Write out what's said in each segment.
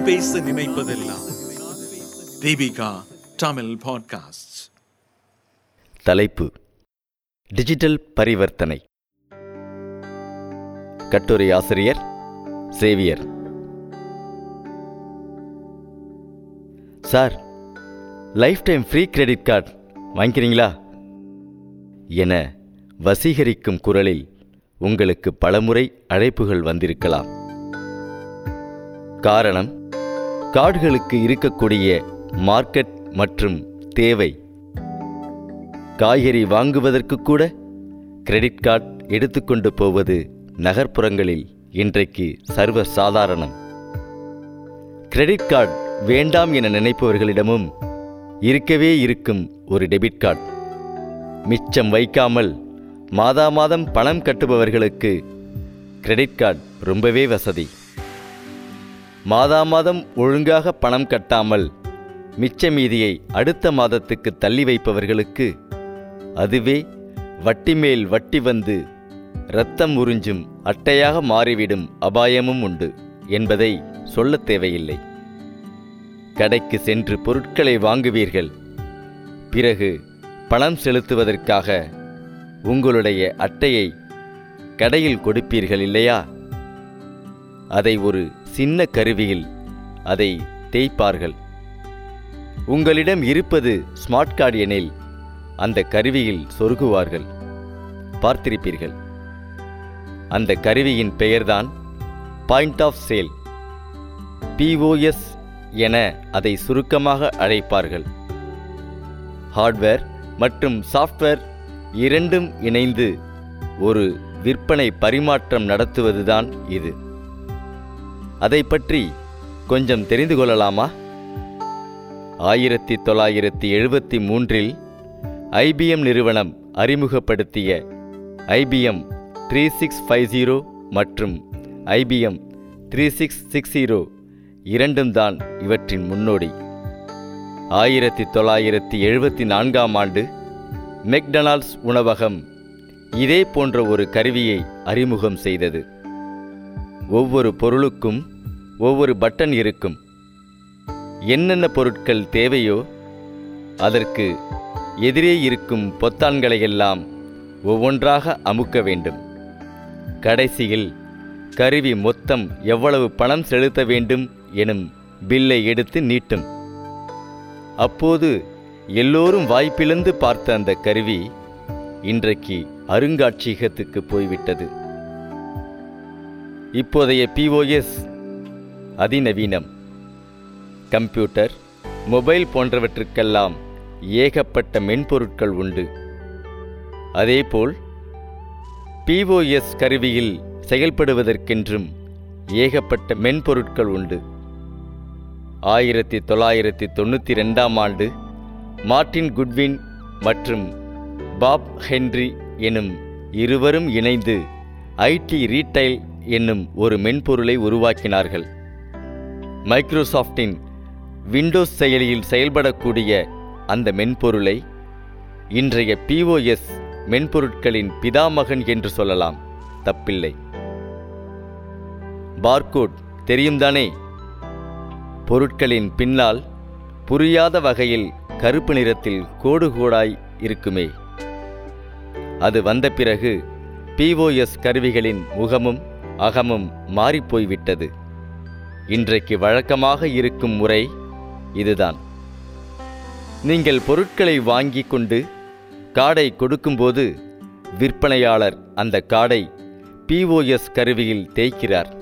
நான் பேச நினைப்பதெல்லாம். தீபிகா தமிழ் பாட்காஸ்ட் தலைப்பு. டிஜிட்டல் பரிவர்த்தனை. கட்டுரை ஆசிரியர் Xavier. Sir lifetime free credit card வாங்கிக்கிறீங்களா? என வசீகரிக்கும் குரலில் உங்களுக்கு பலமுறை அழைப்புகள் வந்திருக்கலாம். காரணம் கார்டுகளுக்கு இருக்கக்கூடிய மார்க்கெட் மற்றும் தேவை. காய்கறி வாங்குவதற்கு கூட கிரெடிட் கார்டு எடுத்துக்கொண்டு போவது நகர்ப்புறங்களில் இன்றைக்கு சர்வ சாதாரணம் கிரெடிட் கார்டு வேண்டாம் என நினைப்பவர்களிடமும் இருக்கவே இருக்கும் ஒரு டெபிட் கார்டு. மிச்சம் வைக்காமல் மாதா மாதம் பணம் கட்டுபவர்களுக்கு கிரெடிட் கார்டு ரொம்பவே வசதி. மாதா மாதம் ஒழுங்காக பணம் கட்டாமல் மிச்ச மீதியை அடுத்த மாதத்துக்கு தள்ளி வைப்பவர்களுக்கு அதுவே வட்டி மேல் வட்டி வந்து இரத்தம் உறிஞ்சும் அட்டையாக மாறிவிடும் அபாயமும் உண்டு என்பதை சொல்லத் தேவையில்லை. கடைக்கு சென்று பொருட்களை வாங்குவீர்கள். பிறகு பணம் செலுத்துவதற்காக உங்களுடைய அட்டையை கடையில் கொடுப்பீர்கள் இல்லையா? அதை ஒரு சின்ன கருவியில் அதை தேய்ப்பார்கள். உங்களிடம் இருப்பது ஸ்மார்ட் கார்டு எனில் அந்த கருவியில் சொருகுவார்கள். பார்த்திருப்பீர்கள். அந்த கருவியின் பெயர்தான் பாயிண்ட் ஆஃப் சேல் பிஓஎஸ் என அதை சுருக்கமாக அழைப்பார்கள். ஹார்ட்வேர் மற்றும் சாஃப்ட்வேர் இரண்டும் இணைந்து ஒரு விற்பனை பரிமாற்றம் நடத்துவதுதான் இது. அதை பற்றி கொஞ்சம் தெரிந்து கொள்ளலாமா? ஆயிரத்தி தொள்ளாயிரத்தி எழுபத்தி மூன்றில் ஐபிஎம் நிறுவனம் அறிமுகப்படுத்திய IBM three six five zero மற்றும் IBM three six six zero இரண்டும் தான் இவற்றின் முன்னோடி. ஆயிரத்தி தொள்ளாயிரத்தி எழுபத்தி நான்காம் ஆண்டு மெக்டொனால்ட்ஸ் உணவகம் இதே போன்ற ஒரு கருவியை அறிமுகம் செய்தது. ஒவ்வொரு பொருளுக்கும் ஒவ்வொரு பட்டன் இருக்கும். என்னென்ன பொருட்கள் தேவையோ அதற்கு எதிரே இருக்கும் பொத்தான்களையெல்லாம் ஒவ்வொன்றாக அமுக்க வேண்டும். கடைசியில் கருவி மொத்தம் எவ்வளவு பணம் செலுத்த வேண்டும் எனும் பில்லை எடுத்து நீட்டும். அப்போது எல்லோரும் வாய்ப்பிழந்து பார்த்த அந்த கருவி இன்றைக்கு அருங்காட்சியகத்துக்கு போய்விட்டது. இப்போதைய பிஓஎஸ் அதிநவீனம். கம்ப்யூட்டர் மொபைல் போன்றவற்றுக்கெல்லாம் ஏகப்பட்ட மென்பொருட்கள் உண்டு. அதேபோல் பிஓஎஸ் கருவியில் செயல்படுவதற்கென்றும் ஏகப்பட்ட மென்பொருட்கள் உண்டு. ஆயிரத்தி தொள்ளாயிரத்தி தொண்ணூற்றி ரெண்டாம் ஆண்டு மார்டின் குட்வின் மற்றும் பாப் ஹென்றி எனும் இருவரும் இணைந்து ஐடி ரீட்டைல் என்னும் ஒரு மென்பொருளை உருவாக்கினார்கள். மைக்ரோசாஃப்டின் விண்டோஸ் செயலியில் செயல்படக்கூடிய அந்த மென்பொருளை இன்றைய பிஓஎஸ் மென்பொருட்களின் பிதாமகன் என்று சொல்லலாம். தப்பில்லை. பார்கோட் தெரியும் தானே பொருட்களின் பின்னால் புரியாத வகையில் கருப்பு நிறத்தில் கோடு கோடாய் இருக்குமே. அது வந்த பிறகு பிஓஎஸ் கருவிகளின் முகமும் அகமும் மாறிப்போய்விட்டது. இன்றைக்கு வழக்கமாக இருக்கும் முறை இதுதான். நீங்கள் பொருட்களை வாங்கி கொண்டு கார்டை கொடுக்கும்போது விற்பனையாளர் அந்த கார்டை பிஓஎஸ் கருவியில் தேய்க்கிறார்.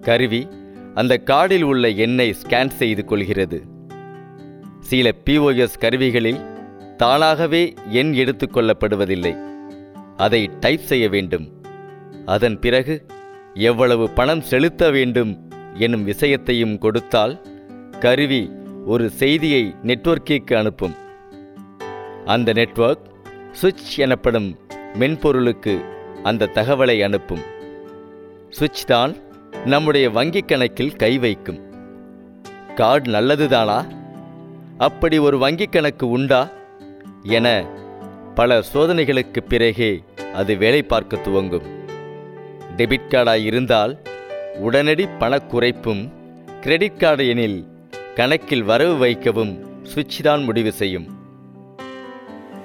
கருவி அந்த கார்டில் உள்ள எண்ணை ஸ்கேன் செய்து கொள்கிறது. சில பிஓஎஸ் கருவிகளில் தானாகவே எண் எடுத்துக்கொள்ளப்படுவதில்லை அதை டைப் செய்ய வேண்டும். அதன் பிறகு எவ்வளவு பணம் செலுத்த வேண்டும் எனும் விஷயத்தையும் கொடுத்தால் கருவி ஒரு செய்தியை நெட்வொர்க்கிற்கு அனுப்பும். அந்த நெட்வொர்க் சுவிட்ச் எனப்படும் மென்பொருளுக்கு அந்த தகவலை அனுப்பும். சுவிட்ச் தான் நம்முடைய வங்கிக் கணக்கில் கை வைக்கும். கார்டு நல்லதுதானா? அப்படி ஒரு வங்கிக் கணக்கு உண்டா? என பல சோதனைகளுக்கு பிறகே அது வேலை பார்க்க துவங்கும். டெபிட் கார்டாய் இருந்தால் உடனடி பணக்குறைப்பும் கிரெடிட் கார்டு எனில் கணக்கில் வரவு வைக்கவும் சுவிட்ச் தான் முடிவு செய்யும்.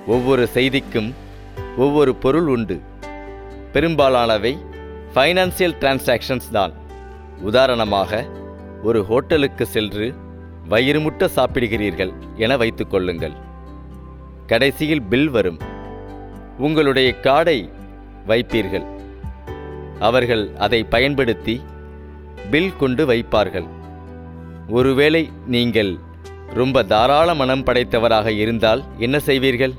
ஒவ்வொரு செய்திக்கும் ஒவ்வொரு பொருள் உண்டு. பெரும்பாலானவை ஃபைனான்சியல் டிரான்சாக்ஷன்ஸ் தான். உதாரணமாக ஒரு ஹோட்டலுக்கு சென்று வயிறு முட்ட சாப்பிடுகிறீர்கள் என வைத்துக் கொள்ளுங்கள். கடைசியில் பில் வரும். உங்களுடைய கார்டை வைப்பீர்கள். அவர்கள் அதை பயன்படுத்தி பில் கொண்டு வைப்பார்கள். ஒருவேளை நீங்கள் ரொம்ப தாராள மனம் படைத்தவராக இருந்தால் என்ன செய்வீர்கள்?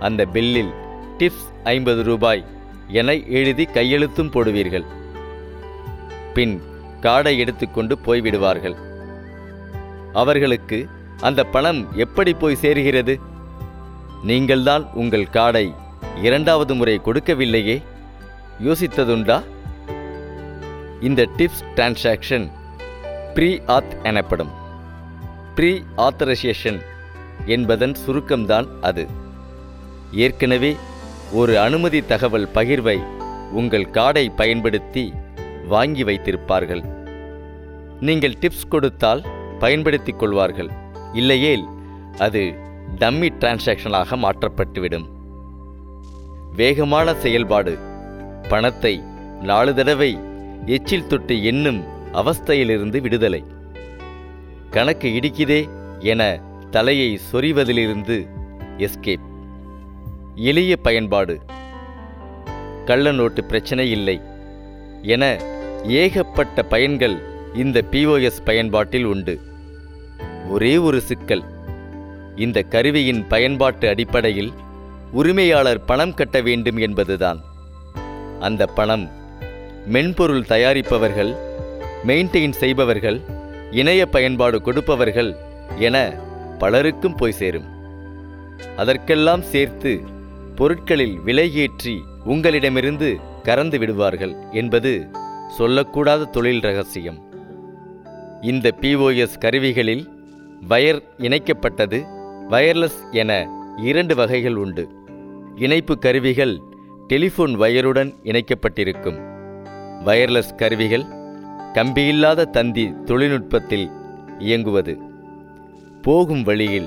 அந்த பில்லில் டிப்ஸ் ஐம்பது ரூபாய் என எழுதி கையெழுத்தும் போடுவீர்கள். பின் கார்டை எடுத்துக்கொண்டு போய்விடுவார்கள். அவர்களுக்கு அந்த பணம் எப்படி போய் சேருகிறது? நீங்கள்தான் உங்கள் கார்டை இரண்டாவது முறை கொடுக்கவில்லையே? யோசித்ததுண்டா? இந்த டிப்ஸ் டிரான்சாக்ஷன் ப்ரீ ஆத் எனப்படும். ப்ரீ ஆத்தரைசேஷன் என்பதன் சுருக்கம்தான் அது. ஏற்கனவே ஒரு அனுமதி தகவல் பகிர்வை உங்கள் கார்டை பயன்படுத்தி வாங்கி வைத்திருப்பார்கள். நீங்கள் டிப்ஸ் கொடுத்தால் பயன்படுத்திக் கொள்வார்கள். இல்லையேல் அது டம்மி டிரான்சாக்ஷனாக மாற்றப்பட்டுவிடும். வேகமான செயல்பாடு பணத்தை நாலு தடவை எச்சில் தொட்டு என்னும் அவஸ்தையிலிருந்து விடுதலை. கணக்கு இடிக்குதே என தலையை சொறிவதிலிருந்து எஸ்கேப் எளிய பயன்பாடு. கள்ள நோட்டு பிரச்சனை இல்லை என ஏகப்பட்ட பயன்கள் இந்த பிஓஎஸ் பயன்பாட்டில் உண்டு. ஒரே ஒரு சிக்கல். இந்த கருவியின் பயன்பாட்டு அடிப்படையில் உரிமையாளர் பணம் கட்ட வேண்டும் என்பதுதான். அந்த பணம் மென்பொருள் தயாரிப்பவர்கள் மெயின்டெயின் செய்பவர்கள் இணைய பயன்பாடு கொடுப்பவர்கள் என பலருக்கும் போய் சேரும். அதற்கெல்லாம் சேர்த்து பொருட்களில் விலை ஏற்றி உங்களிடமிருந்து கறந்து விடுவார்கள் என்பது சொல்லக்கூடாத தொழில் ரகசியம். இந்த பிஓஎஸ் கருவிகளில் வயர் இணைக்கப்பட்டது வயர்லெஸ் என இரண்டு வகைகள் உண்டு. இணைப்பு கருவிகள் டெலிஃபோன் வயருடன் இணைக்கப்பட்டிருக்கும். வயர்லெஸ் கருவிகள் கம்பியில்லாத தந்தி தொழில்நுட்பத்தில் இயங்குவது. போகும் வழியில்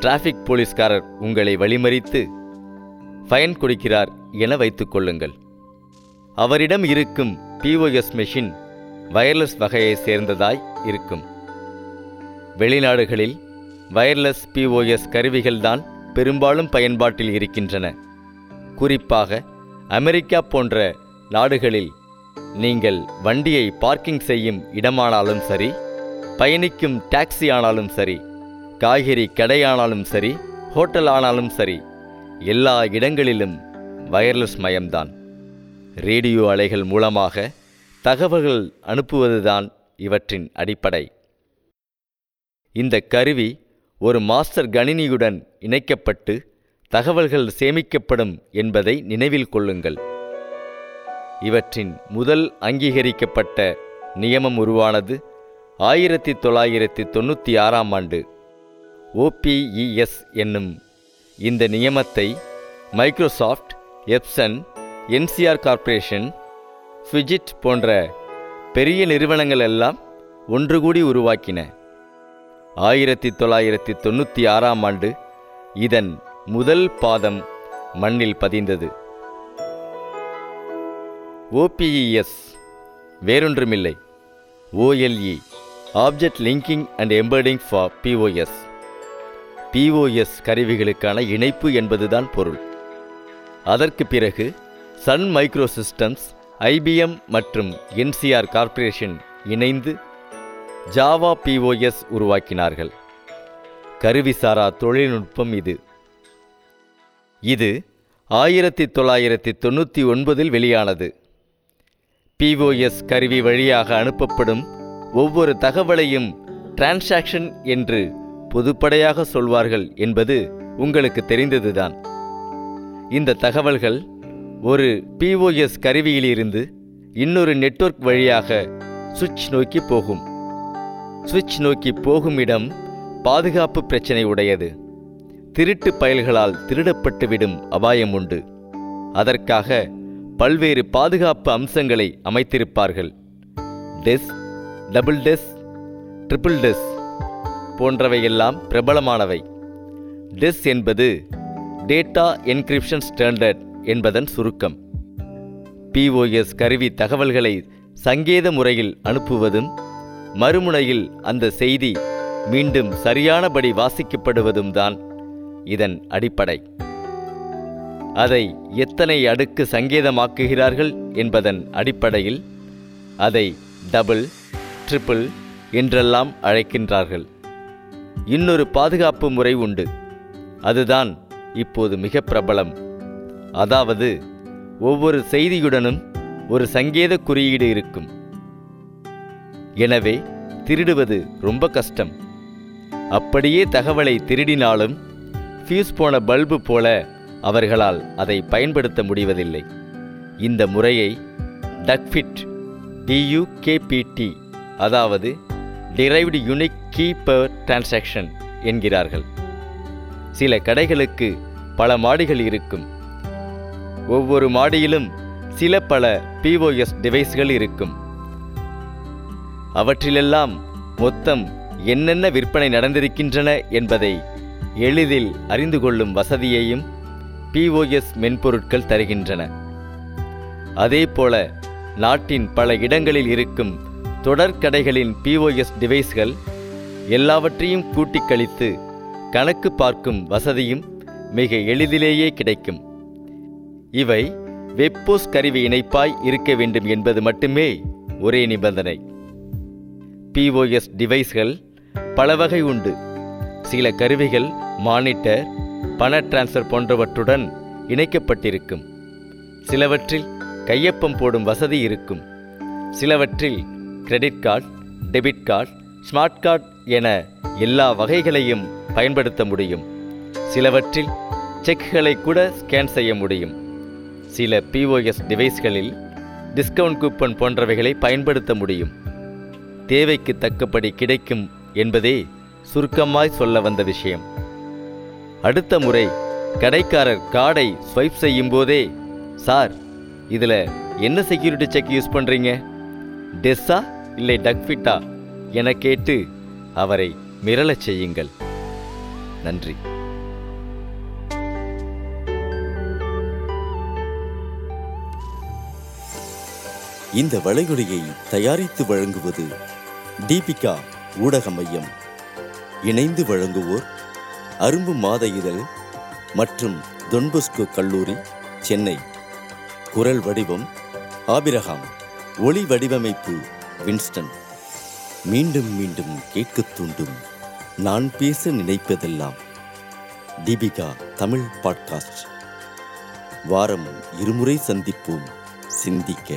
டிராஃபிக் போலீஸ்காரர் உங்களை வழிமறித்து ஃபைன் கொடுக்கிறார் என வைத்துக் கொள்ளுங்கள். அவரிடம் இருக்கும் பிஓஎஸ் மெஷின் வயர்லெஸ் வகையைச் சேர்ந்ததாய் இருக்கும். வெளிநாடுகளில் வயர்லெஸ் பிஓஎஸ் கருவிகள்தான் பெரும்பாலும் பயன்பாட்டில் இருக்கின்றன. குறிப்பாக அமெரிக்கா போன்ற நாடுகளில் நீங்கள் வண்டியை பார்க்கிங் செய்யும் இடமானாலும் சரி பயணிக்கும் டாக்ஸி ஆனாலும் சரி காய்கறி கடையானாலும் சரி ஹோட்டல் ஆனாலும் சரி எல்லா இடங்களிலும் வயர்லெஸ் மயம்தான். ரேடியோ அலைகள் மூலமாக தகவல்கள் அனுப்புவதுதான் இவற்றின் அடிப்படை. இந்த கருவி ஒரு மாஸ்டர் கணினியுடன் இணைக்கப்பட்டு தகவல்கள் சேமிக்கப்படும் என்பதை நினைவில் கொள்ளுங்கள். இவற்றின் முதல் அங்கீகரிக்கப்பட்ட நியமம் உருவானது ஆயிரத்தி தொள்ளாயிரத்தி தொண்ணூற்றி ஆறாம் ஆண்டு. ஓபிஇஎஸ் என்னும் இந்த நியமத்தை மைக்ரோசாஃப்ட் எப்சன் என்சிஆர் கார்ப்பரேஷன் ஃபிஜிட் போன்ற பெரிய நிறுவனங்கள் எல்லாம் ஒன்று கூடி உருவாக்கின. ஆயிரத்தி தொள்ளாயிரத்தி தொண்ணூற்றி ஆறாம் ஆண்டு இதன் முதல் பாதம் மண்ணில் பதிந்தது. ஓபிஇஎஸ் வேறொன்றுமில்லை. OLE object linking and embedding for POS POS கருவிகளுக்கான இணைப்பு என்பதுதான் பொருள். அதற்கு பிறகு சன் மைக்ரோ சிஸ்டம்ஸ் ஐபிஎம் மற்றும் என்சிஆர் கார்ப்பரேஷன் இணைந்து ஜாவா பிஓஎஸ் உருவாக்கினார்கள். கருவிசாரா தொழில்நுட்பம் இது. இது ஆயிரத்தி தொள்ளாயிரத்தி தொண்ணூற்றி ஒன்பதில் வெளியானது. பிஓஎஸ் கருவி வழியாக அனுப்பப்படும் ஒவ்வொரு தகவலையும் டிரான்சாக்ஷன் என்று பொதுப்படையாக சொல்வார்கள் என்பது உங்களுக்கு தெரிந்ததுதான். இந்த தகவல்கள் ஒரு பிஓஎஸ் கருவியிலிருந்து இன்னொரு நெட்வொர்க் வழியாக சுவிட்ச் நோக்கி போகும். சுவிட்ச் நோக்கி போகும் இடம் பாதுகாப்பு பிரச்சனை உடையது. திருட்டு பயல்களால் திருடப்பட்டுவிடும் அபாயம் உண்டு. அதற்காக பல்வேறு பாதுகாப்பு அம்சங்களை அமைத்திருப்பார்கள். டெஸ் டபுள் டெஸ் ட்ரிபிள் டெஸ் போன்றவையெல்லாம் பிரபலமானவை. டெஸ் என்பது டேட்டா என்கிரிப்ஷன் ஸ்டாண்டர்ட் என்பதன் சுருக்கம். பிஓஎஸ் கருவி தகவல்களை சங்கேத முறையில் அனுப்புவதும் மறுமுனையில் அந்த செய்தி மீண்டும் சரியானபடி வாசிக்கப்படுவதும் தான் இதன் அடிப்படை. அதை எத்தனை அடுக்கு சங்கேதமாக்குகிறார்கள் என்பதன் அடிப்படையில் அதை டபுள் ட்ரிபிள் என்றெல்லாம் அழைக்கின்றார்கள். இன்னொரு பாதுகாப்பு முறை உண்டு. அதுதான் இப்போது மிக பிரபலம். அதாவது ஒவ்வொரு செய்தியுடனும் ஒரு சங்கேத குறியீடு இருக்கும். எனவே திருடுவது ரொம்ப கஷ்டம். அப்படியே தகவலை திருடினாலும் ஃபியூஸ் போன பல்பு போல அவர்களால் அதை பயன்படுத்த முடிவதில்லை. இந்த முறையை டக்ஃபிட் டியூகேபிடி அதாவது derived unique key per transaction என்கிறார்கள். சில கடைகளுக்கு பல மாடிகள் இருக்கும். ஒவ்வொரு மாடியிலும் சில பல பிஓஎஸ் டிவைஸ்கள் இருக்கும். அவற்றிலெல்லாம் மொத்தம் என்னென்ன விற்பனை நடந்திருக்கின்றன என்பதை எளிதில் அறிந்து கொள்ளும் வசதியையும் பிஓஎஸ் மென்பொருட்கள் தருகின்றன. அதேபோல நாட்டின் பல இடங்களில் இருக்கும் தொடர்கடைகளின் பிஓஎஸ் டிவைஸ்கள் எல்லாவற்றையும் கூட்டிக் கழித்து கணக்கு பார்க்கும் வசதியும் மிக எளிதிலேயே கிடைக்கும். இவை வெப்போஸ் கருவி இணைப்பாய் இருக்க வேண்டும் என்பது மட்டுமே ஒரே நிபந்தனை. பிஓஎஸ் டிவைஸ்கள் பல வகை உண்டு. சில கருவிகள் மானிட்டர் பண டிரான்ஸ்ஃபர் போன்றவற்றுடன் இணைக்கப்பட்டிருக்கும். சிலவற்றில் கையொப்பம் போடும் வசதி இருக்கும். சிலவற்றில் credit card debit card smart card என எல்லா வகைகளையும் பயன்படுத்த முடியும். சிலவற்றில் செக்குகளை கூட ஸ்கேன் செய்ய முடியும். சில பிஓஎஸ் டிவைஸ்களில் டிஸ்கவுண்ட் கூப்பன் போன்றவைகளை பயன்படுத்த முடியும். தேவைக்கு தக்கபடி கிடைக்கும் என்பதே சுருக்கமாய் சொல்ல வந்த விஷயம். அடுத்த முறை கடைக்காரர் கார்டை ஸ்வைப் செய்யும் போதே சார் இதில் என்ன செக்யூரிட்டி செக் யூஸ் பண்ணுறீங்க டெஸ்ஸா இல்லை டக்ஃபிட்டா என கேட்டு அவரை மிரளச் செய்யுங்கள். நன்றி. இந்த வளைகுடையை தயாரித்து வழங்குவது தீபிகா ஊடக மையம். இணைந்து வழங்குவோர் அரும்பு மாத இதழ் மற்றும் தொன்பொஸ்கோ கல்லூரி சென்னை. குரல் வடிவம் ஆபிரகாம். ஒளி வடிவமைப்பு வின்ஸ்டன். மீண்டும் மீண்டும் கேட்கத் தூண்டும். நான் பேச நினைப்பதெல்லாம் தீபிகா தமிழ் பாட்காஸ்ட். வாரம் இருமுறை சந்திப்போம். சிந்திக்க.